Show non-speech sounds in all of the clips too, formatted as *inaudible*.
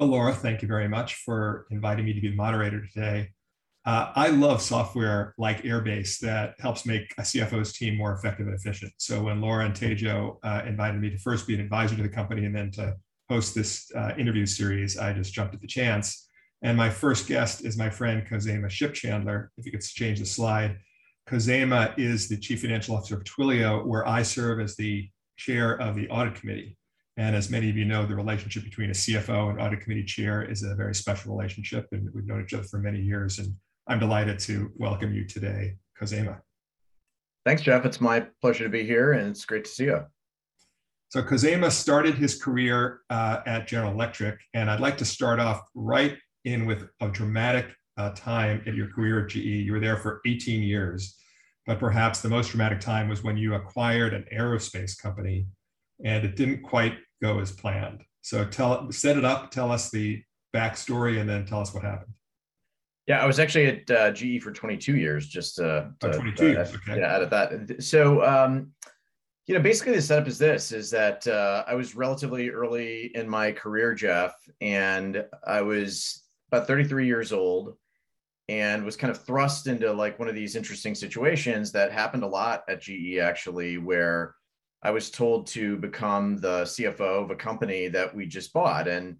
Well, Laura, thank you very much for inviting me to be the moderator today. Uh, I love software like Airbase that helps make a CFO's team more effective and efficient. So when Laura and Thejo uh, invited me to first be an advisor to the company and then to host this uh, interview series, I just jumped at the chance. And my first guest is my friend Khozema Shipchandler. If you could change the slide. Khozema is the chief financial officer of Twilio, where I serve as the chair of the audit committee. And as many of you know, the relationship between a CFO and audit committee chair is a very special relationship. And we've known each other for many years. And I'm delighted to welcome you today, Khozema. Thanks, Jeff. It's my pleasure to be here, and it's great to see you. So Khozema started his career uh, at General Electric, and I'd like to start off right in with a dramatic uh, time in your career at GE. You were there for 18 years, but perhaps the most dramatic time was when you acquired an aerospace company, and it didn't quite go as planned. So tell set it up, tell us the backstory, and then tell us what happened. Yeah, I was actually at uh, GE for 22 years. Just uh, oh, 22 years. Okay. Yeah, out of that. So, um, you know, basically the setup is this: is that uh, I was relatively early in my career, Jeff, and I was about 33 years old, and was kind of thrust into like one of these interesting situations that happened a lot at GE, actually, where I was told to become the CFO of a company that we just bought, and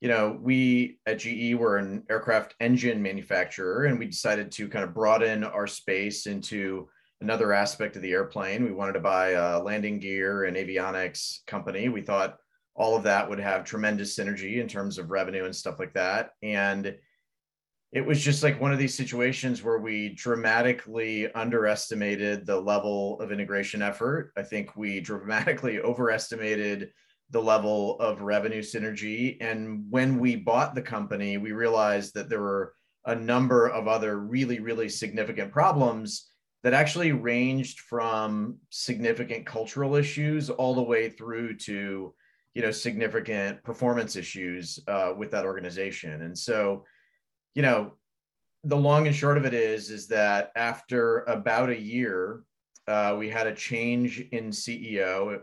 you know, we at GE were an aircraft engine manufacturer, and we decided to kind of broaden our space into another aspect of the airplane. We wanted to buy a landing gear and avionics company. We thought all of that would have tremendous synergy in terms of revenue and stuff like that. And it was just like one of these situations where we dramatically underestimated the level of integration effort. I think we dramatically *laughs* overestimated the level of revenue synergy. And when we bought the company, we realized that there were a number of other really, really significant problems that actually ranged from significant cultural issues all the way through to you know significant performance issues uh, with that organization and so you know the long and short of it is is that after about a year uh, we had a change in ceo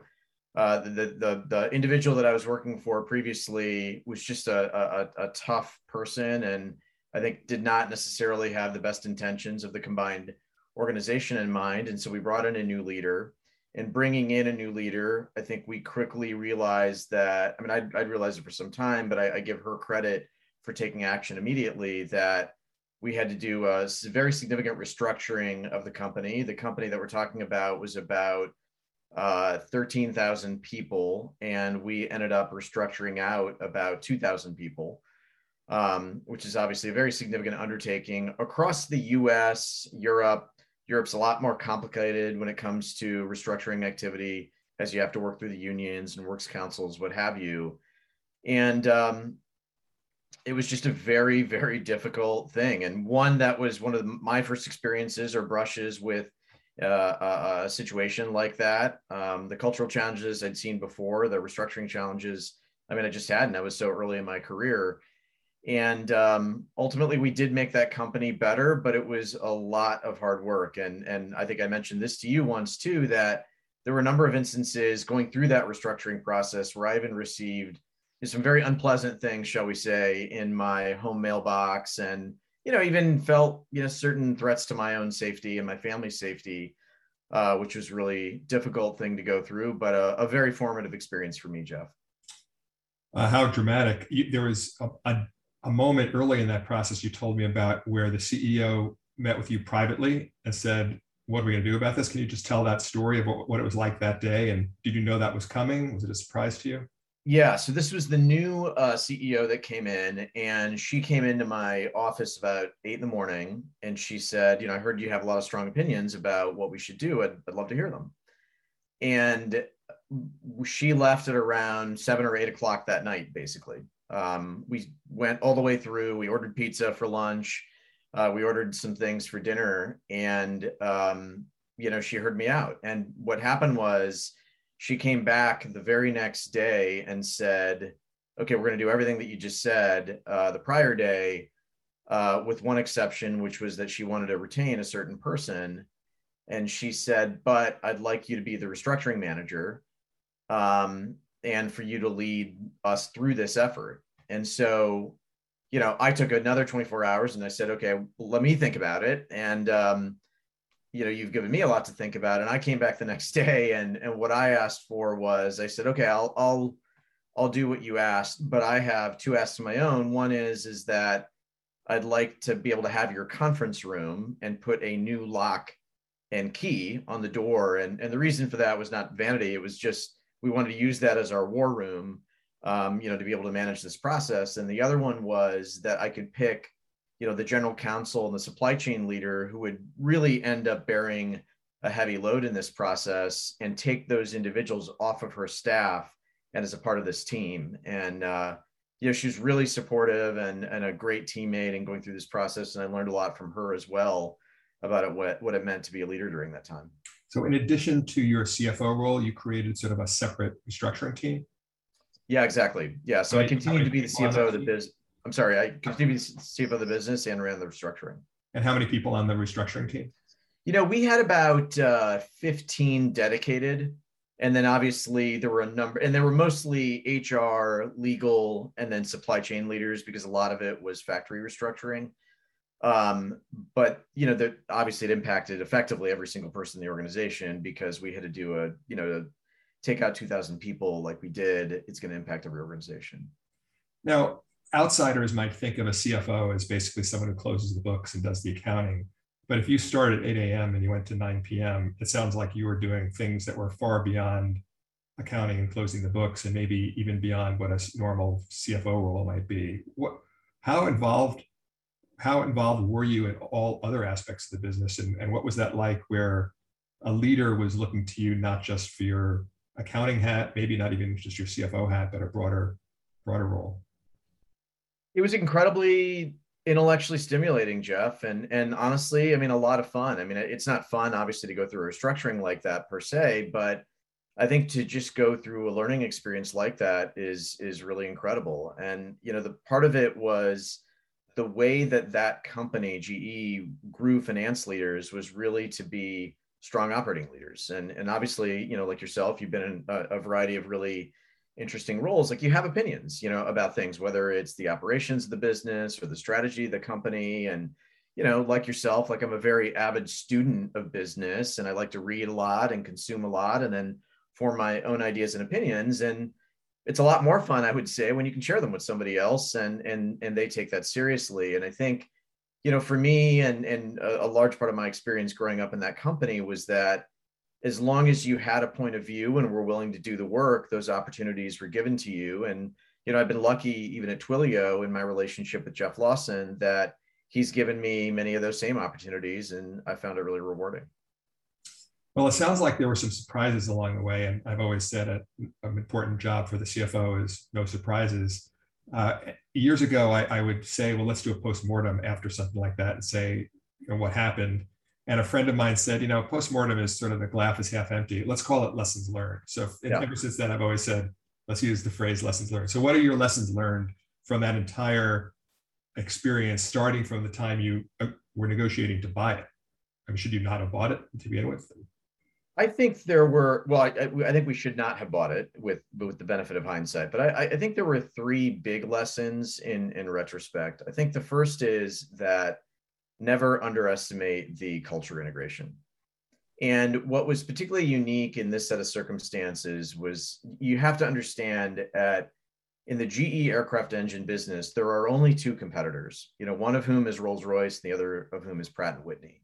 uh, the, the the individual that I was working for previously was just a, a, a tough person, and I think did not necessarily have the best intentions of the combined organization in mind. And so we brought in a new leader. And bringing in a new leader, I think we quickly realized that. I mean, I'd, I'd realized it for some time, but I, I give her credit for taking action immediately. That we had to do a very significant restructuring of the company. The company that we're talking about was about uh, 13,000 people, and we ended up restructuring out about 2,000 people, um, which is obviously a very significant undertaking across the US, Europe. Europe's a lot more complicated when it comes to restructuring activity, as you have to work through the unions and works councils, what have you. And um, it was just a very, very difficult thing, and one that was one of my first experiences or brushes with uh, a, situation like that. Um, the cultural challenges I'd seen before, the restructuring challenges, I mean, I just hadn't. I was so early in my career. And um, ultimately, we did make that company better, but it was a lot of hard work. And, and I think I mentioned this to you once too that there were a number of instances going through that restructuring process where I even received some very unpleasant things, shall we say, in my home mailbox and you know, even felt you know certain threats to my own safety and my family's safety, uh, which was really difficult thing to go through, but a, a very formative experience for me, Jeff. Uh, how dramatic! You, there was a, a, a moment early in that process you told me about where the CEO met with you privately and said, "What are we going to do about this?" Can you just tell that story of what, what it was like that day? And did you know that was coming? Was it a surprise to you? Yeah, so this was the new uh, CEO that came in, and she came into my office about eight in the morning, and she said, "You know, I heard you have a lot of strong opinions about what we should do. I'd, I'd love to hear them." And she left at around seven or eight o'clock that night. Basically, um, we went all the way through. We ordered pizza for lunch. Uh, we ordered some things for dinner, and um, you know, she heard me out. And what happened was she came back the very next day and said, okay, we're going to do everything that you just said uh, the prior day, uh, with one exception, which was that she wanted to retain a certain person. And she said, but I'd like you to be the restructuring manager um, and for you to lead us through this effort. And so, you know, I took another 24 hours and I said, okay, let me think about it. And, um, you know, you've given me a lot to think about. And I came back the next *laughs* day and, and what I asked for was, I said, okay, I'll, I'll, I'll do what you asked, but I have two asks of my own. One is, is that I'd like to be able to have your conference room and put a new lock and key on the door. And, and the reason for that was not vanity. It was just, we wanted to use that as our war room, um, you know, to be able to manage this process. And the other one was that I could pick, you know, the general counsel and the supply chain leader who would really end up bearing a heavy load in this process and take those individuals off of her staff and as a part of this team. And, uh, you know, she was really supportive and, and a great teammate and going through this process. And I learned a lot from her as well about it, what, what it meant to be a leader during that time. So in addition to your CFO role, you created sort of a separate restructuring team? Yeah, exactly. Yeah. So I continued to be the CFO of the business. I'm sorry, I continued to CFO of the business and ran the restructuring. And how many people on the restructuring team? You know, we had about uh, 15 dedicated. And then obviously there were a number, and they were mostly HR, legal, and then supply chain leaders because a lot of it was factory restructuring. Um, but you know, that obviously it impacted effectively every single person in the organization because we had to do a, you know, to take out 2000 people like we did, it's going to impact every organization. Now, outsiders might think of a CFO as basically someone who closes the books and does the accounting. But if you start at 8 a.m. and you went to 9 p.m., it sounds like you were doing things that were far beyond accounting and closing the books and maybe even beyond what a normal CFO role might be. What, how involved how involved were you in all other aspects of the business and, and what was that like where a leader was looking to you not just for your accounting hat maybe not even just your cfo hat but a broader broader role it was incredibly intellectually stimulating jeff. And and honestly i mean a lot of fun. I mean it's not fun obviously to go through a restructuring like that per se but i think to just go through a learning experience like that is is really incredible. And you know the part of it was the way that that company GE grew finance leaders was really to be strong operating leaders. And and obviously you know like yourself you've been in a, a, variety of really interesting roles like you have opinions you know about things whether it's the operations of the business or the strategy of the company and you know like yourself like i'm a very avid student of business and i like to read a lot and consume a lot and then form my own ideas and opinions and it's a lot more fun, I would say, when you can share them with somebody else and and and they take that seriously. And I think, you know, for me and and a, a large part of my experience growing up in that company was that as long as you had a point of view and were willing to do the work, those opportunities were given to you. And you know, I've been lucky even at Twilio in my relationship with Jeff Lawson that he's given me many of those same opportunities, and I found it really rewarding. Well, it sounds like there were some surprises along the way, and I've always said a, an important job for the CFO is no surprises. Uh, years ago, I, I, would say, well, let's do a post-mortem after something like that and say, you know, what happened. And a friend of mine said, you know, post-mortem is sort of the glass is half empty. Let's call it lessons learned. So yeah. ever since then, I've always said, let's use the phrase lessons learned. So what are your lessons learned from that entire experience, starting from the time you uh, were negotiating to buy it? I mean, should you not have bought it to begin with? I think there were well, I, I, think we should not have bought it with with the benefit of hindsight, but I, I think there were three big lessons in in retrospect. I think the first is that never underestimate the culture integration. And what was particularly unique in this set of circumstances was you have to understand at in the GE aircraft engine business, there are only two competitors, you know, one of whom is Rolls-Royce, the other of whom is Pratt and Whitney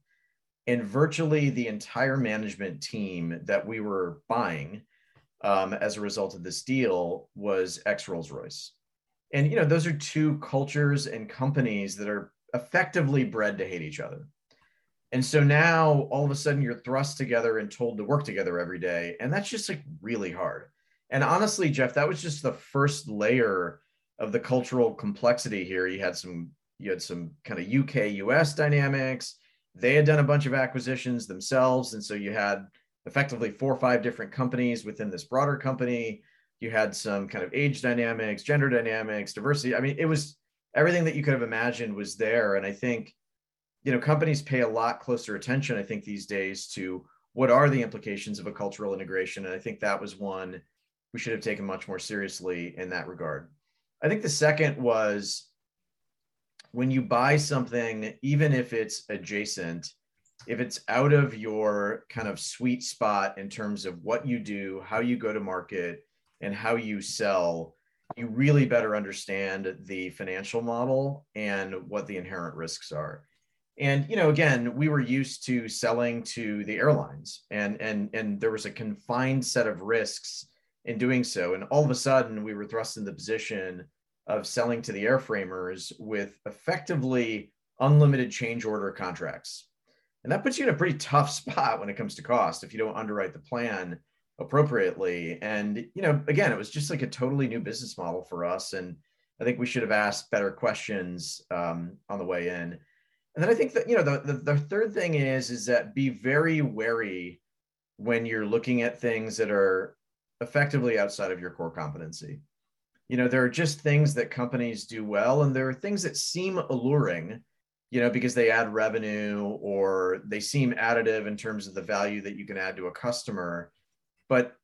and virtually the entire management team that we were buying um, as a result of this deal was ex Rolls Royce. And you know, those are two cultures and companies that are effectively bred to hate each other. And so now all of a sudden you're thrust together and told to work together every day. And that's just like really hard. And honestly, Jeff, that was just the first layer of the cultural complexity here. You had some you had some kind of UK US dynamics they had done a bunch of acquisitions themselves. And so you had effectively four or five different companies within this broader company. You had some kind of age dynamics, gender dynamics, diversity. I mean, it was everything that you could have imagined was there. And I think, you know, companies pay a lot closer attention, I think, these days to what are the implications of a cultural integration. And I think that was one we should have taken much more seriously in that regard. I think the second was when you buy something, even if it's adjacent, if it's out of your kind of sweet spot in terms of what you do, how you go to market, and how you sell, you really better understand the financial model and what the inherent risks are. And you know, again, we were used to selling to the airlines, and and and there was a confined set of risks in doing so. And all of a sudden, we were thrust in the position of selling to the airframers with effectively unlimited change order contracts. And that puts you in a pretty tough *laughs* spot when it comes to cost if you don't underwrite the plan appropriately. And, you know, again, it was just like a totally new business model for us. And I think we should have asked better questions um, on the way in. And then I think that, you know, the, the, the third thing is, is that be very wary when you're looking at things that are effectively outside of your core competency. You know, there are just things that companies do well, and there are things that seem alluring, you know, because they add revenue or they seem additive in terms of the value that you can add to a customer but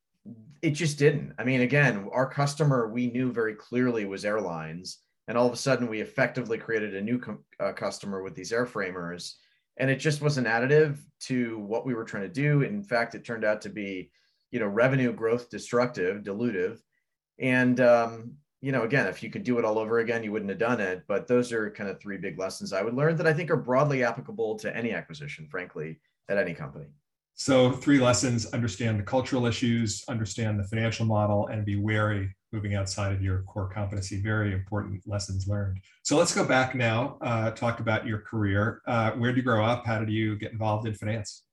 it just didn't. I mean, again, our customer we knew very clearly was airlines, and all of a sudden we effectively created a new com- uh, customer with these airframers, and it just wasn't additive to what we were trying to do. In fact, it turned out to be, you know, revenue growth destructive, dilutive, and um, you know, again, if you could do it all over again, you wouldn't have done it. But those are kind of three big lessons I would learn that I think are broadly applicable to any acquisition, frankly, at any company. So, three lessons understand the cultural issues, understand the financial model, and be wary moving outside of your core competency. Very important lessons learned. So, let's go back now, uh, talk about your career. Uh, where did you grow up? How did you get involved in finance?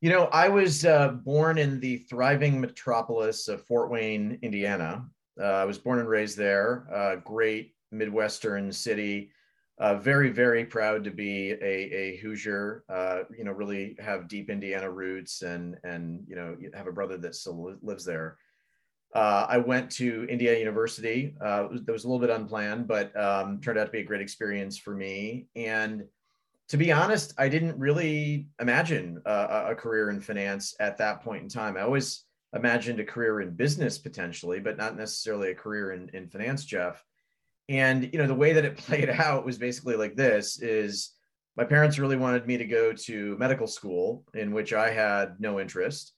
You know, I was uh, born in the thriving metropolis of Fort Wayne, Indiana. Uh, I was born and raised there, a great Midwestern city uh, very, very proud to be a, a Hoosier. Uh, you know, really have deep Indiana roots, and and you know, have a brother that still lives there. Uh, I went to Indiana University. Uh, that was a little bit unplanned, but um, turned out to be a great experience for me. And to be honest, I didn't really imagine a, a career in finance at that point in time. I always imagined a career in business potentially, but not necessarily a career in, in finance, Jeff and you know the way that it *laughs* played out was basically like this is my parents really wanted me to go to medical school in which i had no interest.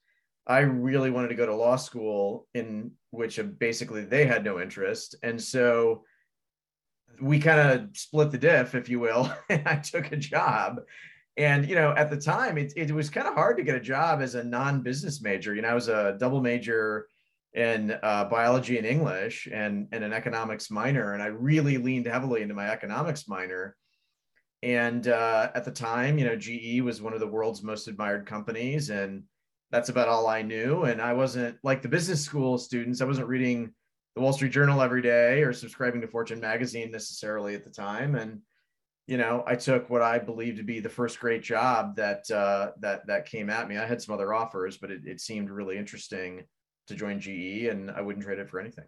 I really wanted to go to law school in which uh, basically they had no interest. And so we kind of split the diff if you will *laughs* and i took a job. And you know at the time it, it was kind of hard to get a job as a non-business major. You know i was a double major in uh, biology and English and, and an economics minor. And I really leaned heavily into my economics minor. And uh, at the time, you know, GE was one of the world's most admired companies. And that's about all I knew. And I wasn't like the business school students, I wasn't reading the Wall Street Journal every day or subscribing to Fortune magazine necessarily at the time. And, you know, I took what I believed to be the first great job that uh, that that came at me. I had some other offers, but it, it seemed really interesting to join GE, and I wouldn't trade it for anything.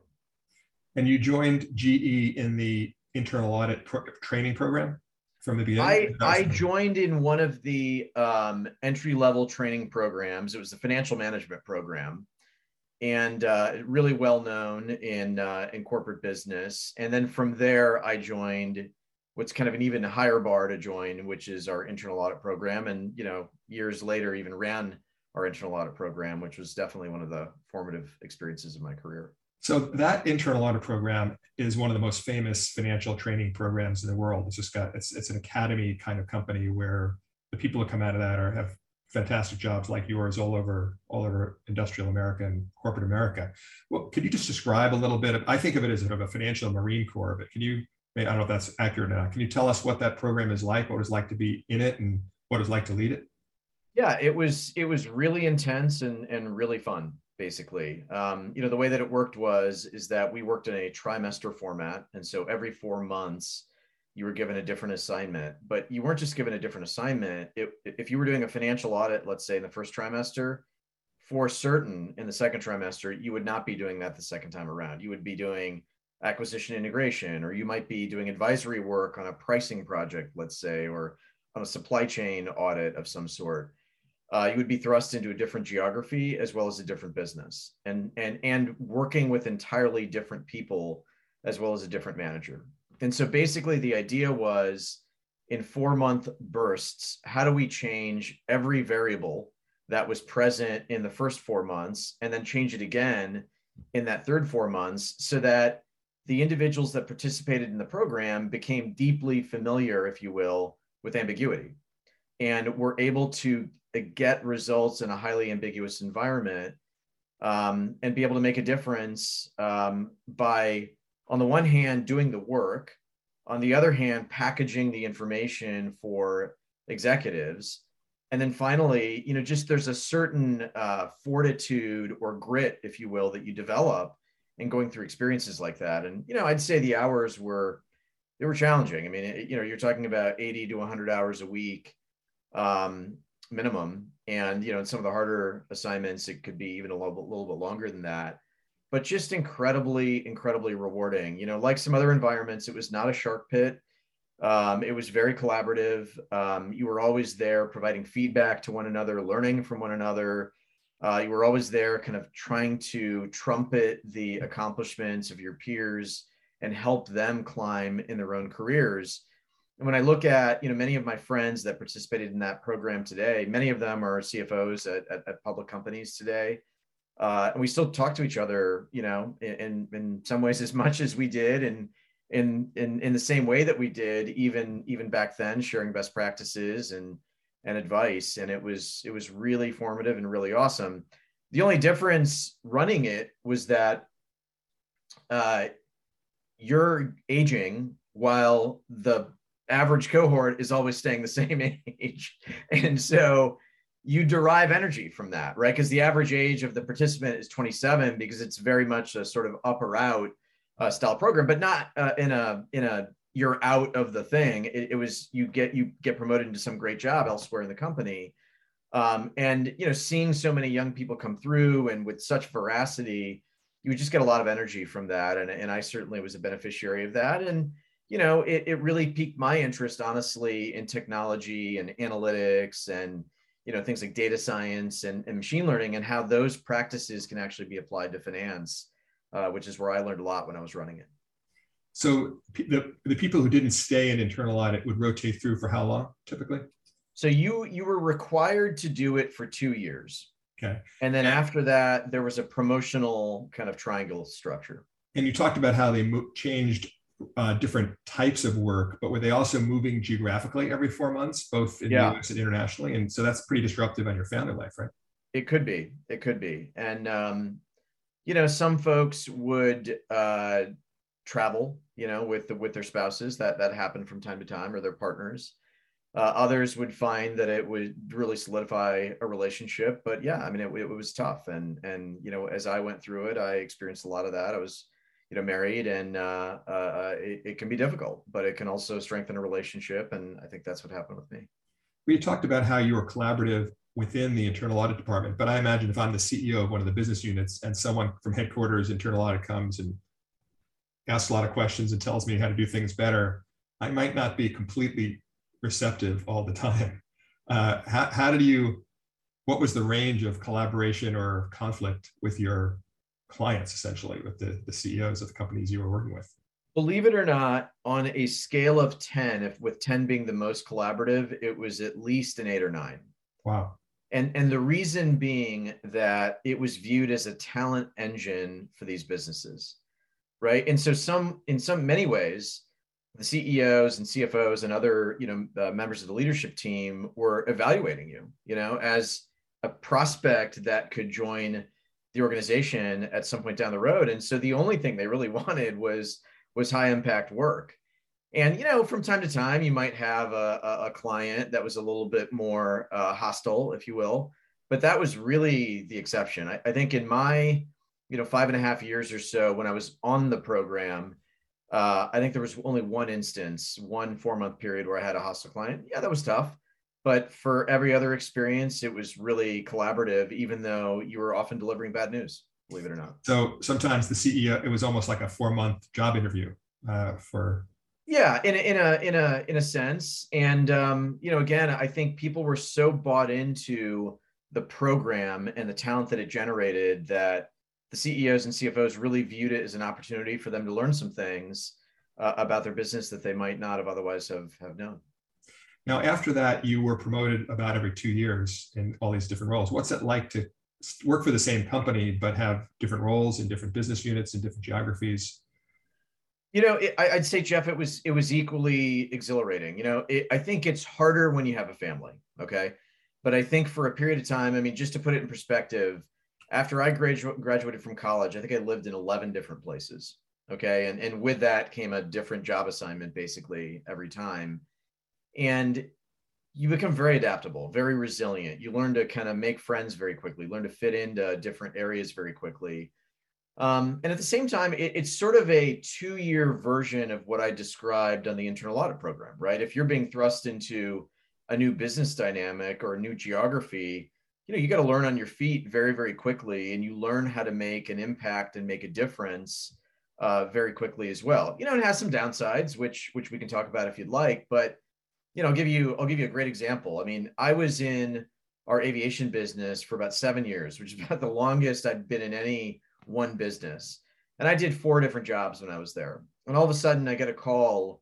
And you joined GE in the internal audit pro- training program from the beginning. I I joined in one of the um, entry level training programs. It was the financial management program, and uh, really well known in uh, in corporate business. And then from there, I joined what's kind of an even higher bar to join, which is our internal audit program. And you know, years later, even ran our internal audit program, which was definitely one of the formative experiences of my career. So that internal audit program is one of the most famous financial training programs in the world. It's just got it's it's an academy kind of company where the people who come out of that are have fantastic jobs like yours all over all over industrial America and corporate America. Well, could you just describe a little bit of I think of it as sort of a financial Marine Corps, but can you I don't know if that's accurate or not. Can you tell us what that program is like, what it's like to be in it and what it's like to lead it? Yeah it was it was really intense and and really fun basically. Um, you know the way that it worked was is that we worked in a trimester format and so every four months you were given a different assignment but you weren't just given a different assignment. It, if you were doing a financial audit let's say in the first trimester for certain in the second trimester you would not be doing that the second time around. You would be doing acquisition integration or you might be doing advisory work on a pricing project let's say or on a supply chain audit of some sort uh, you would be thrust into a different geography as well as a different business and and and working with entirely different people as well as a different manager. And so basically, the idea was in four month bursts, how do we change every variable that was present in the first four months and then change it again in that third four months so that the individuals that participated in the program became deeply familiar, if you will, with ambiguity and were able to get results in a highly ambiguous environment um, and be able to make a difference um, by, on the one hand, doing the work, on the other hand, packaging the information for executives. And then finally, you know, just there's a certain uh, fortitude or grit, if you will, that you develop in going through experiences like that. And, you know, I'd say the hours were, they were challenging. I mean, it, you know, you're talking about 80 to 100 hours a week um, minimum. And, you know, in some of the harder assignments, it could be even a little bit, little bit longer than that. But just incredibly, incredibly rewarding. You know, like some other environments, it was not a shark pit. Um, it was very collaborative. Um, you were always there providing feedback to one another, learning from one another. Uh, you were always there kind of trying to trumpet the accomplishments of your peers and help them climb in their own careers. And when I look at, you know, many of my friends that participated in that program today, many of them are CFOs at, at, at public companies today. Uh, and we still talk to each other, you know, in, in some ways as much as we did and in, in, in the same way that we did even, even back then, sharing best practices and, and advice. And it was, it was really formative and really awesome. The only difference running it was that uh, you're aging while the average cohort is always staying the *laughs* same age. And so you derive energy from that, right? Because the average age of the participant is 27 because it's very much a sort of up or out uh, style program, but not uh, in a in a you're out of the thing. It, it, was you get you get promoted into some great job elsewhere in the company, um, and you know seeing so many young people come through and with such veracity, you just get a lot of energy from that. And and I certainly was a beneficiary of that. And you know it, it really piqued my interest honestly in technology and analytics and you know things like data science and, and machine learning and how those practices can actually be applied to finance uh, which is where i learned a lot when i was running it so the, the people who didn't stay in internal audit would rotate through for how long typically? So you you were required to do it for two years. Okay. And then after that, there was a promotional kind of triangle structure. And you talked about how they mo- changed uh, different types of work, but were they also moving geographically every four months, both in yeah. the US and internationally? And so that's pretty disruptive on your family life, right? It could be. It could be. And um, you know, some folks would uh, travel, you know, with the, with their spouses. That that happened from time to time, or their partners. Uh, others would find that it would really solidify a relationship. But yeah, I mean, it, it was tough, and and you know, as I went through it, I experienced a lot of that. I was you know married and uh, uh, it, it, can be difficult but it can also strengthen a relationship and i think that's what happened with me we talked about how you were collaborative within the internal audit department but i imagine if i'm the ceo of one of the business units and someone from headquarters internal audit comes and asks a lot of questions and tells me how to do things better, I might not be completely receptive all the time. *laughs* Uh, how, how did you, what was the range of collaboration or conflict with your clients, essentially, with the, the CEOs of the companies you were working with? Believe it or not, on a scale of 10, if with 10 being the most collaborative, it was at least an eight or nine. Wow. And, and the reason being that it was viewed as a talent engine for these businesses right? And so some, in some many ways, the CEOs and CFOs and other, you know, uh, members of the leadership team were evaluating you, you know, as a prospect that could join the organization at some point down the road. And so the only thing they really *laughs* wanted was was high impact work. And you know, from time to time, you might have a, a client that was a little bit more uh, hostile, if you will, but that was really the exception. I, I think in my you know five and a half years or so when I was on the program, uh, I think there was only one instance, one four month period where I had a hostile client. Yeah, that was tough. But for every other experience, it was really collaborative, even though you were often delivering bad news, believe it or not. So sometimes the CEO, it was almost like a four month job interview uh, for. Yeah, in a, in a in a in a sense, and um, you know, again, I think people were so bought into the program and the talent that it generated that the CEOs and CFOs really viewed it as an opportunity for them to learn some things uh, about their business that they might not have otherwise have, have known. Now, after that, you were promoted about every two years in all these different roles. What's it like to work for the same company but have different roles in different business units and different geographies? You know, it, I'd say Jeff, it was it was equally exhilarating. You know, it, I think it's harder when you have a family. Okay, but I think for a period of time, I mean, just to put it in perspective, after I gradu- graduated from college, I think I lived in 11 different places. Okay. And, and with that came a different job assignment basically every time. And you become very adaptable, very resilient. You learn to kind of make friends very quickly, learn to fit into different areas very quickly. Um, and at the same time, it, it's sort of a two year version of what I described on the internal audit program, right? If you're being thrust into a new business dynamic or a new geography, you know you got to learn on your feet very very quickly and you learn how to make an impact and make a difference uh, very quickly as well you know it has some downsides which which we can talk about if you'd like but you know i'll give you i'll give you a great example. I mean i was in our aviation business for about seven years which is *laughs* about the longest i'd been in any one business. And i did four different jobs when i was there. And all of a sudden i get a call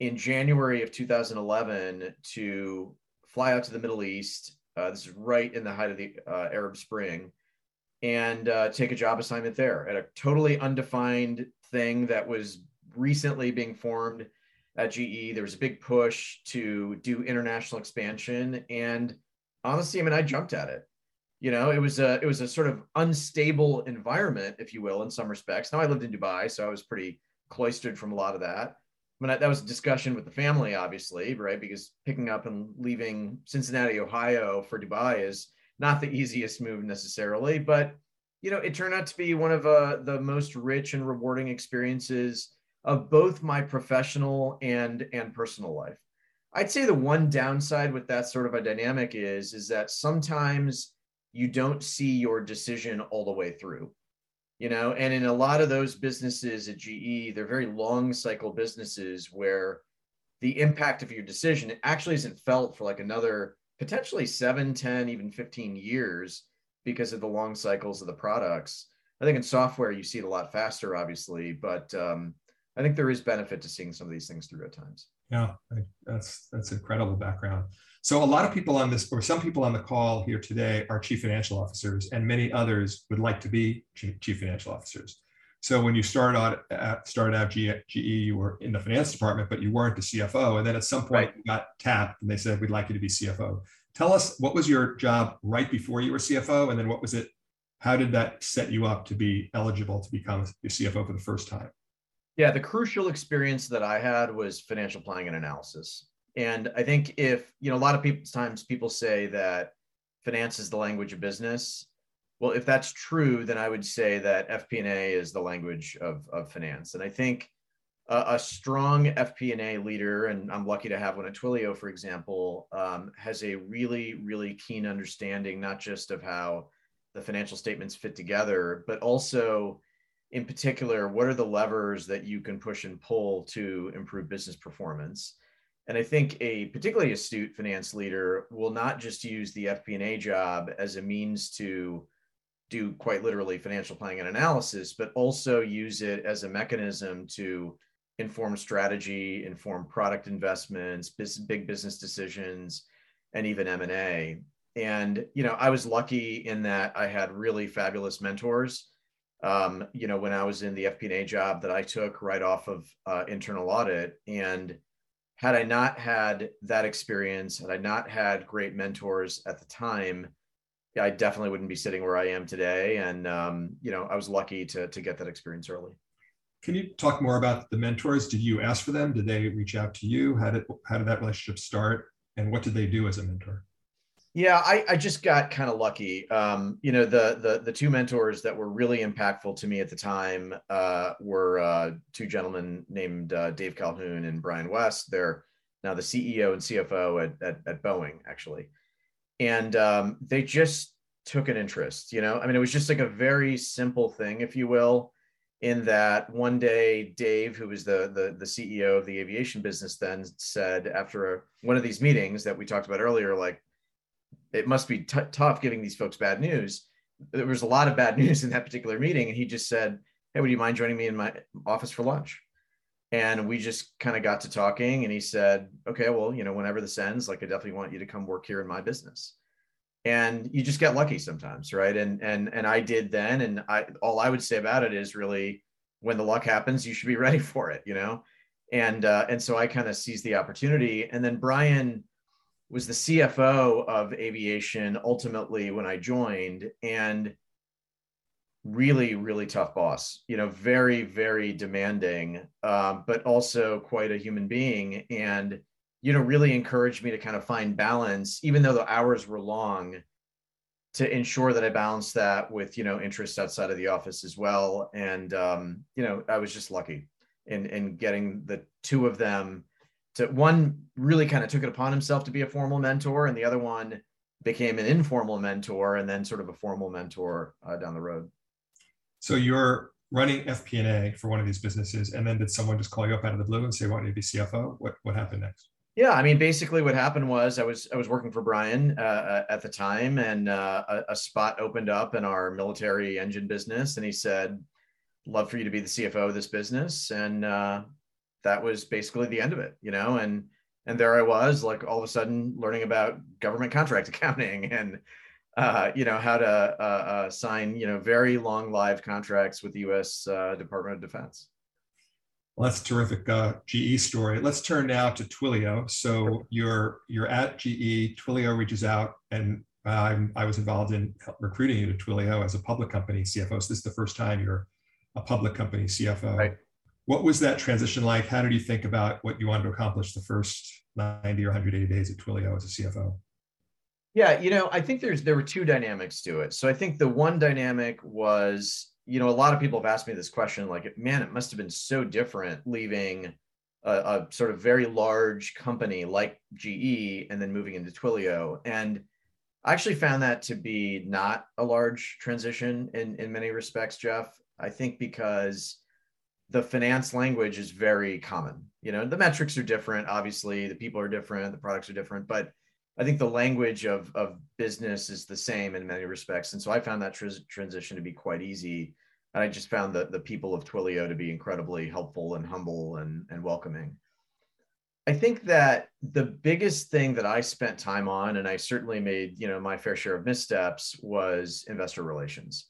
in january of 2011 to fly out to the middle east. Uh, this is right in the height of the uh, Arab Spring, and uh, take a job assignment there at a totally undefined thing that was recently being formed at GE. There was a big push to do international expansion, and honestly, I mean, I jumped at it. You know, it was a it was a sort of unstable environment, if you will, in some respects. Now I lived in Dubai, so I was pretty cloistered from a lot of that I mean, that was a discussion with the family, obviously, right? Because picking up and leaving Cincinnati, Ohio for Dubai is not the easiest move necessarily, but you know, it turned out to be one of uh, the most rich and rewarding experiences of both my professional and and personal life. I'd say the one downside with that sort of a dynamic is is that sometimes you don't see your decision all the way through you know and in a lot of those businesses at ge they're very long cycle businesses where the impact of your decision actually isn't felt for like another potentially 7 10 even 15 years because of the long cycles of the products i think in software you see it a lot faster obviously but um, i think there is benefit to seeing some of these things through at times yeah that's that's incredible background so a lot of people on this, or some people on the call here today are chief financial officers, and many others would like to be chief financial officers. So when you uh, started out at, started out GE, you were in the finance department, but you weren't the CFO. And then at some point right. you got tapped and they said, we'd like you to be CFO. Tell us what was your job right before you were CFO? And then what was it? How did that set you up to be eligible to become a CFO for the first time? Yeah, the crucial experience that I had was financial planning and analysis. And I think if, you know, a lot of people times people say that finance is the language of business. Well, if that's true, then I would say that FP&A is the language of, of finance. And I think a, a strong FP&A leader, and I'm lucky to have one at Twilio, for example, um, has a really, really keen understanding, not just of how the financial statements fit together, but also in particular, what are the levers that you can push and pull to improve business performance? And I think a particularly astute finance leader will not just use the FP&A job as a means to do quite literally financial planning and analysis, but also use it as a mechanism to inform strategy, inform product investments, big business decisions, and even M&A. And you know, I was lucky in that I had really fabulous mentors. Um, you know, when I was in the FP&A job that I took right off of uh, internal audit, and had I not had that experience, had I not had great mentors at the time, I definitely wouldn't be sitting where I am today. And um, you know, I was lucky to to get that experience early. Can you talk more about the mentors? Did you ask for them? Did they reach out to you? How did how did that relationship start? And what did they do as a mentor? Yeah, I, I just got kind of lucky. Um, you know, the the the two mentors that were really impactful to me at the time uh, were uh, two gentlemen named uh, Dave Calhoun and Brian West. They're now the CEO and CFO at at, at Boeing, actually, and um, they just took an interest. You know, I mean, it was just like a very simple thing, if you will, in that one day Dave, who was the the, the CEO of the aviation business, then said after a, one of these meetings that we talked about earlier, like it must be t- tough giving these folks bad news. there was a lot of bad *laughs* news in that particular meeting. And he just said, Hey, would you mind joining me in my office for lunch? And we just kind of got to talking. And he said, Okay, well, you know, whenever this ends, like I definitely want you to come work here in my business. And you just get lucky sometimes, right? And and and I did then. And I all I would say about it is really when the luck happens, you should be *laughs* ready for it, you know? And uh, and so I kind of seized the opportunity. And then Brian was the CFO of aviation ultimately when I joined and really really tough boss you know very very demanding um, but also quite a human being and you know really encouraged me to kind of find balance even though the hours were long to ensure that i balanced that with you know interests outside of the office as well. And um, you know i was just lucky in in getting the two of them to one really kind of took it upon himself to be a formal mentor and the other one became an informal mentor and then sort of a formal mentor uh, down the road. So you're running fp&a for one of these businesses and then did someone just call you up out of the blue and say want you to be cfo what, what happened next? Yeah i mean basically what happened was i was i was working for brian uh, at the time and uh, a, a spot opened up in our military engine business and he said love for you to be the cfo of this business and uh, that was basically the end of it, you know, and and there I was, like all of a sudden learning about government contract *laughs* accounting and uh, you know how to uh, uh, sign you know very long live contracts with the U.S. Uh, Department of Defense. Well, that's a terrific uh, GE story. Let's turn now to Twilio. So you're you're at GE. Twilio reaches out, and I was involved in recruiting you to Twilio as a public company CFO. So this is the first time you're a public company CFO. Right what was that transition like? How did you think about what you wanted to accomplish the first 90 or 180 days at Twilio as a CFO? Yeah, you know, I think there's there were two dynamics to it. So I think the one dynamic was, you know, a lot of people have asked me this question, like, man, it must have been so different leaving a, a sort of very large company like GE and then moving into Twilio. And I actually found that to be not a large transition in in many respects, Jeff. I think because the finance language is very common. You know, the metrics are different, obviously, the people are different, the products are different, but I think the language of, of business is the same in many respects. And so I found that tr- transition to be quite easy. And I just found that the people of Twilio to be incredibly helpful and humble and, and welcoming. I think that the biggest thing that I spent time on, and I certainly made, you know, my fair share of missteps was investor relations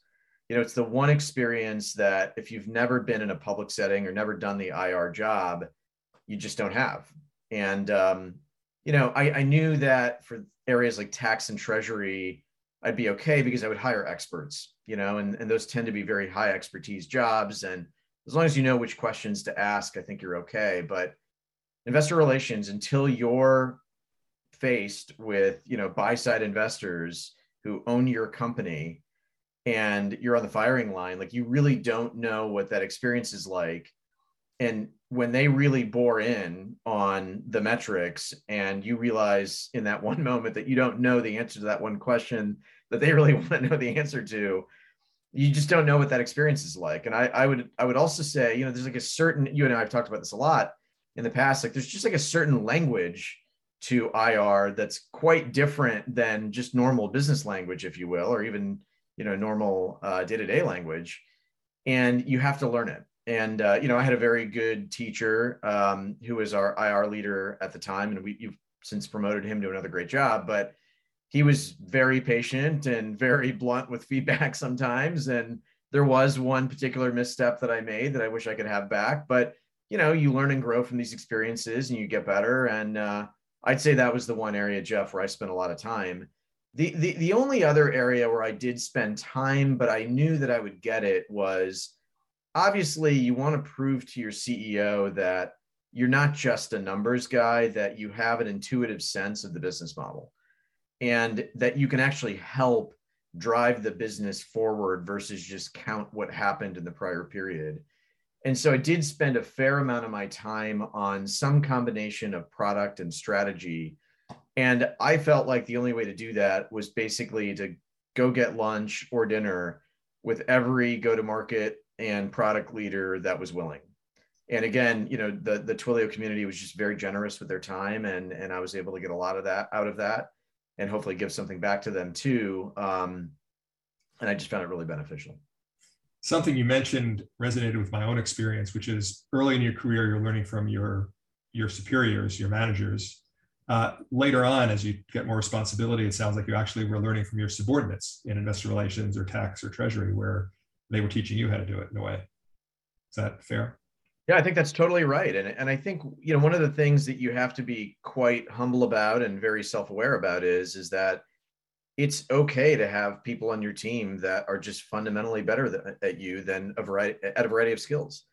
you know it's the one experience that if you've never been in a public setting or never done the ir job you just don't have. And um, you know I, I knew that for areas like tax and treasury i'd be okay because i would hire experts you know and, and those tend to be very high expertise jobs. And as long as you know which questions to ask i think you're okay. But investor relations until you're faced with you know buy side investors who own your company and you're on the firing line like you really don't know what that experience is like. And when they really bore in on the metrics and you realize in that one *laughs* moment that you don't know the answer to that one question that they really *laughs* want to know the answer to you just don't know what that experience is like. And I, I would i would also say you know there's like a certain you and i've talked about this a lot in the past like there's just like a certain language to ir that's quite different than just normal business language if you will or even you know normal uh, day-to-day language and you have to learn it. And uh, you know i had a very good teacher um, who was our ir leader at the time and we you've since promoted him to another great job but he was very patient and very blunt with feedback *laughs* sometimes and there was one particular misstep that i made that i wish i could have back but you know you learn and grow from these experiences and you get better and uh, i'd say that was the one area jeff where i spent a lot of time the, the the only other area where I did spend time, but I knew that I would get it was obviously you want to prove to your CEO that you're not just a numbers guy, that you have an intuitive sense of the business model and that you can actually help drive the business forward versus just count what happened in the prior period. And so I did spend a fair amount of my time on some combination of product and strategy and I felt like the only way to do that was basically to go get lunch or dinner with every go to market and product leader that was willing. And again, you know, the the Twilio community was just very generous with their time, and and I was able to get a lot of that out of that, and hopefully give something back to them too. Um, and I just found it really beneficial. Something you mentioned resonated with my own experience, which is early in your career, you're learning from your your superiors, your managers. Uh, later on, as you get more responsibility, it sounds like you actually were learning from your subordinates in investor relations or tax or treasury, where they were teaching you how to do it in a way. Is that fair? Yeah, I think that's totally right. And, and I think, you know, one of the things that you have to be quite humble about and very self-aware about is, is that it's okay to have people on your team that are just fundamentally better at you than a variety at a variety of skills.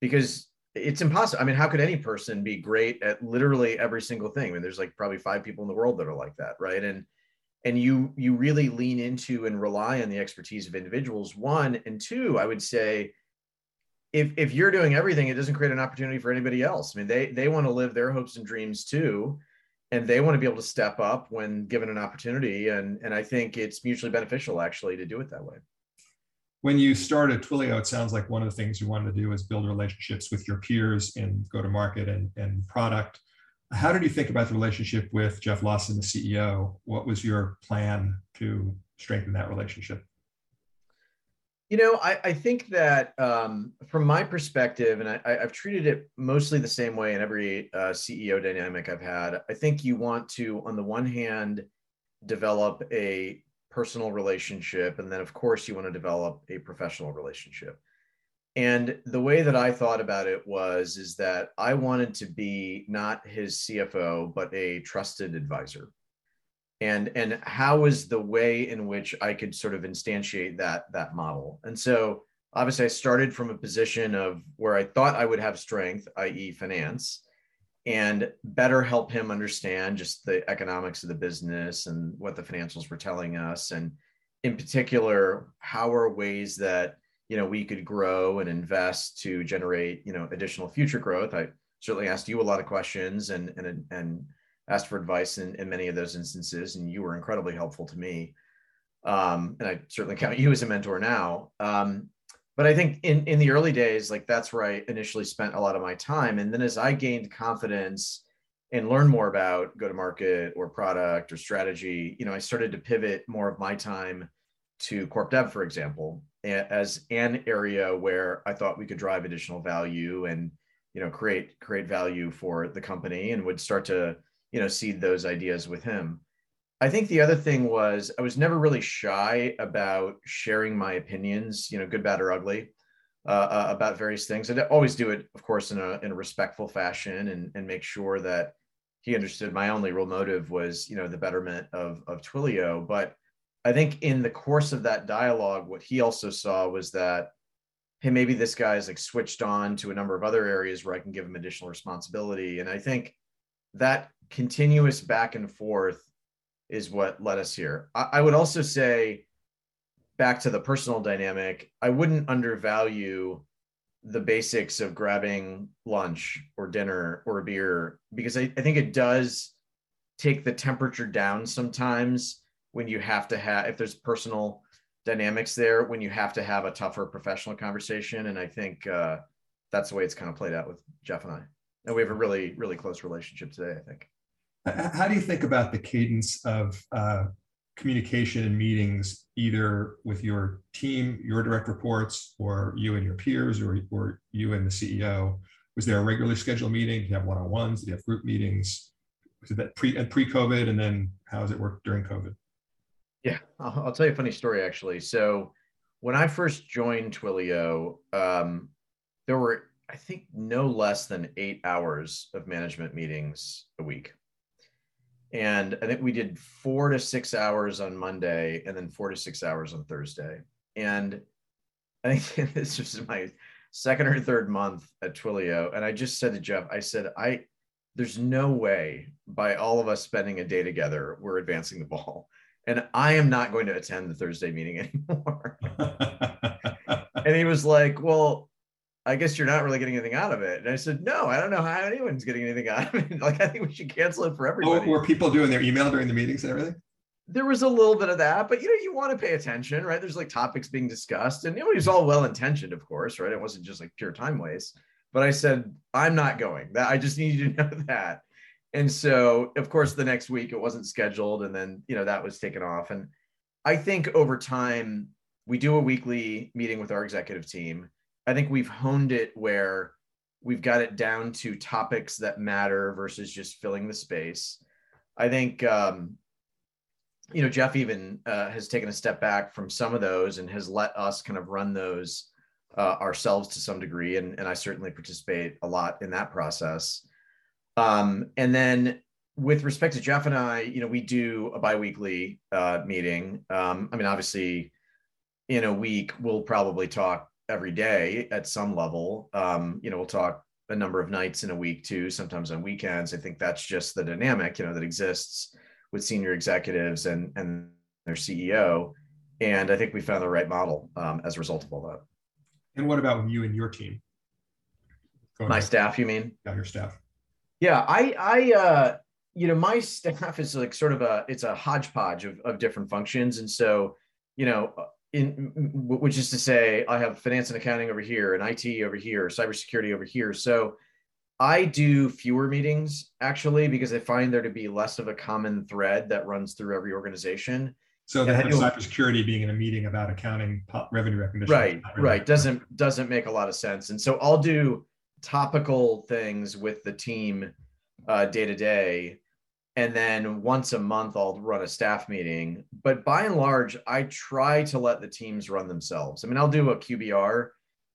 Because it's impossible. I mean, how could any person be great at literally every single thing? I mean, there's like probably five people in the world that are like that, right? And and you you really lean into and rely on the expertise of individuals. One and two, I would say if if you're doing everything, it doesn't create an opportunity for anybody else. I mean, they they want to live their hopes and dreams too, and they want to be able to step up when given an opportunity. And and I think it's mutually beneficial actually to do it that way. When you started Twilio, it sounds like one of the things you wanted to do is build relationships with your peers in go to market and, and product. How did you think about the relationship with Jeff Lawson, the CEO? What was your plan to strengthen that relationship? You know, I, I think that um, from my perspective, and I, have treated it mostly the same way in every uh, CEO dynamic I've had. I think you want to, on the one hand, develop a personal relationship, and then of course you want to develop a professional relationship. And the way that I thought about it was is that I wanted to be not his CFO, but a trusted advisor and and how was the way in which i could sort of instantiate that that model and so obviously i started from a position of where i thought i would have strength i.e finance and better help him understand just the economics of the business and what the financials were telling us and in particular how are ways that you know we could grow and invest to generate you know additional future growth i certainly asked you a lot of questions and and and asked for advice in, in many of those instances, and you were incredibly helpful to me. Um, and I certainly count you as a mentor now. Um, but I think in in the early days, like that's where I initially spent a lot of my time. And then as I gained confidence and learned more about go to market or product or strategy, you know, I started to pivot more of my time to corp dev, for example, as an area where I thought we could drive additional value and you know create create value for the company and would start to you know seed those ideas with him i think the other thing was i was never really shy about sharing my opinions you know good bad or ugly uh, uh, about various things. I always do it of course in a, in a respectful fashion and, and make sure that he understood my only real motive was you know the betterment of of twilio. But i think in the course of that dialogue what he also saw was that hey maybe this guy's like switched on to a number of other areas where i can give him additional responsibility. And i think that continuous back and forth is what led us here. I, I would also say, back to the personal dynamic, I wouldn't undervalue the basics of grabbing lunch or dinner or a beer because I, I think it does take the temperature down sometimes when you have to have if there's personal dynamics there when you have to have a tougher professional conversation and i think uh, that's the way it's kind of played out with jeff and i and we have a really really close relationship today i think how do you think about the cadence of uh, communication and meetings, either with your team, your direct reports, or you and your peers, or, or you and the CEO? Was there a regularly scheduled meeting? Did you have one-on-ones? Did you have group meetings? Was that pre and pre-COVID, and then how has it worked during COVID? Yeah, I'll, I'll tell you a funny story actually. So when I first joined Twilio, um, there were I think no less than eight hours of management meetings a week and I think we did four to six hours on Monday and then four to six hours on Thursday. And I think *laughs* this was my second or third month at Twilio. And I just said to Jeff, I said, I there's no way by all of us spending a day together, we're advancing the ball. And I am not going to attend the Thursday meeting *laughs* anymore. *laughs* and he was like, Well, I guess you're not really getting anything out of it. And I said, no, I don't know how anyone's getting anything out of it. *laughs* Like, I think we should cancel it for oh, everybody. Oh, were people doing their email during the meetings and everything? There was a little bit of that, but you know, you want to pay attention, right? There's like topics being discussed, and it was all well intentioned, of course, right? It wasn't just like pure time waste. But I said, I'm not going. That I just *laughs* need you to know that. And so, of course, the next week it wasn't scheduled, and then you know that was taken off. And I think over time, we do a weekly meeting with our executive team. I think we've honed it where we've got it down to topics that matter versus just filling the space. I think, um, you know, Jeff even uh, has taken a step back from some of those and has let us kind of run those uh, ourselves to some degree. And, and I certainly participate a lot in that process. Um, and then with respect to Jeff and I, you know, we do a biweekly uh, meeting. Um, I mean, obviously, in a week, we'll probably talk every day at some level. Um, you know, we'll talk a number of nights in a week too, sometimes on weekends. I think that's just the dynamic, you know, that exists with senior executives and and their CEO. And I think we found the right model um, as a result of all that. And what about you and your team? My staff, you mean? Yeah, your staff. Yeah, I, I, uh, you know, my *laughs* staff is like sort of a, it's a hodgepodge of, of different functions, and so, you know, in which is to say, I have finance and accounting over here, and IT over here, cybersecurity over here. So, I do fewer meetings actually because I find there to be less of a common thread that runs through every organization. So the head of cybersecurity being in a meeting about accounting revenue recognition. Right, really right. Doesn't doesn't make a lot of sense. And so I'll do topical things with the team uh, day to day. And then once a month, I'll run a staff meeting. But by and large, I try to let the teams run themselves. I mean, I'll do a QBR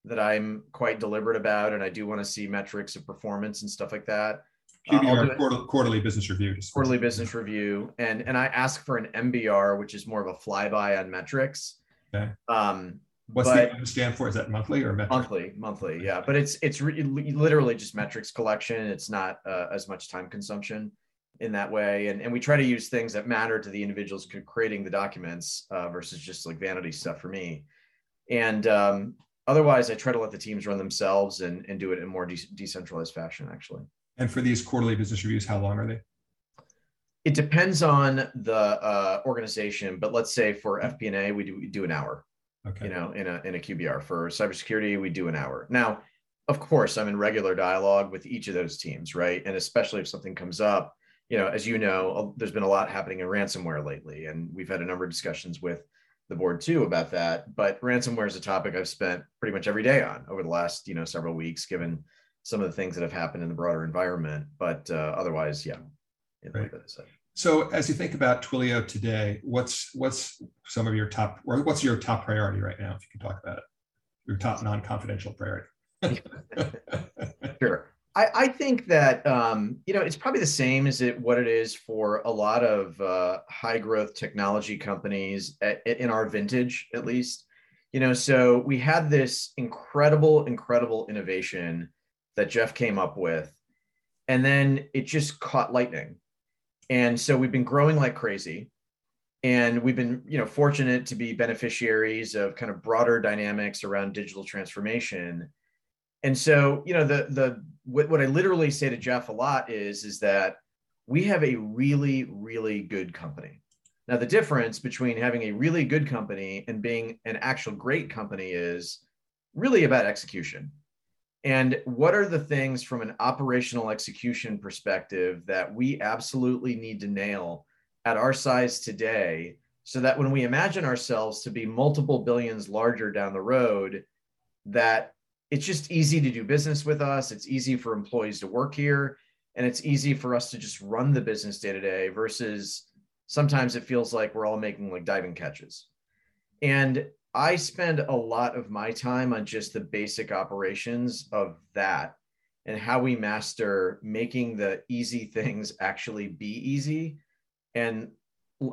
that I'm quite deliberate about, and I do want to see metrics of performance and stuff like that. QBR, uh, quarterly, quarterly business review. Quarterly business review, and and I ask for an MBR, which is more of a flyby on metrics. Okay. Um, What's but, the stand for? Is that monthly or metric? monthly? Monthly, yeah. But it's it's re- literally just metrics collection. It's not uh, as much time consumption in that way, and and we try to use things that matter to the individuals creating the documents uh, versus just like vanity stuff for me. And um, otherwise, I try to let the teams run themselves and and do it in more de- decentralized fashion, actually. And for these quarterly business reviews, how long are they? It depends on the uh, organization, but let's say for FP&A, we do we do an hour. Okay. You know, in a in a QBR for cybersecurity, we do an hour. Now, of course, I'm in regular dialogue with each of those teams, right? And especially if something comes up, you know, as you know, there's been a lot happening in ransomware lately, and we've had a number of discussions with the board too about that. But ransomware is a topic I've spent pretty much every day on over the last, you know, several weeks, given some of the things that have happened in the broader environment. But uh, otherwise, yeah. Right. So as you think about Twilio today, what's what's some of your top or what's your top priority right now, if you can talk about it? Your top non-confidential priority. *laughs* sure. I, I think that um, you know it's probably the same as it what it is for a lot of uh, high growth technology companies at, in our vintage at least. You know, so we had this incredible, incredible innovation that Jeff came up with, and then it just caught lightning and so we've been growing like crazy. And we've been, you know, fortunate to be beneficiaries of kind of broader dynamics around digital transformation. And so, you know, the the what, what I literally say to Jeff a lot is is that we have a really, really good company. Now, the difference between having a really good company and being an actual great company is really about execution. And what are the things from an operational execution perspective that we absolutely need to nail at our size today so that when we imagine ourselves to be multiple billions larger down the road, that it's just easy to do business with us, it's easy for employees to work here, and it's easy for us to just run the business day to day versus sometimes it feels like we're all making like diving catches. And I spend a lot of my time on just the basic operations of that and how we master making the easy things actually be easy and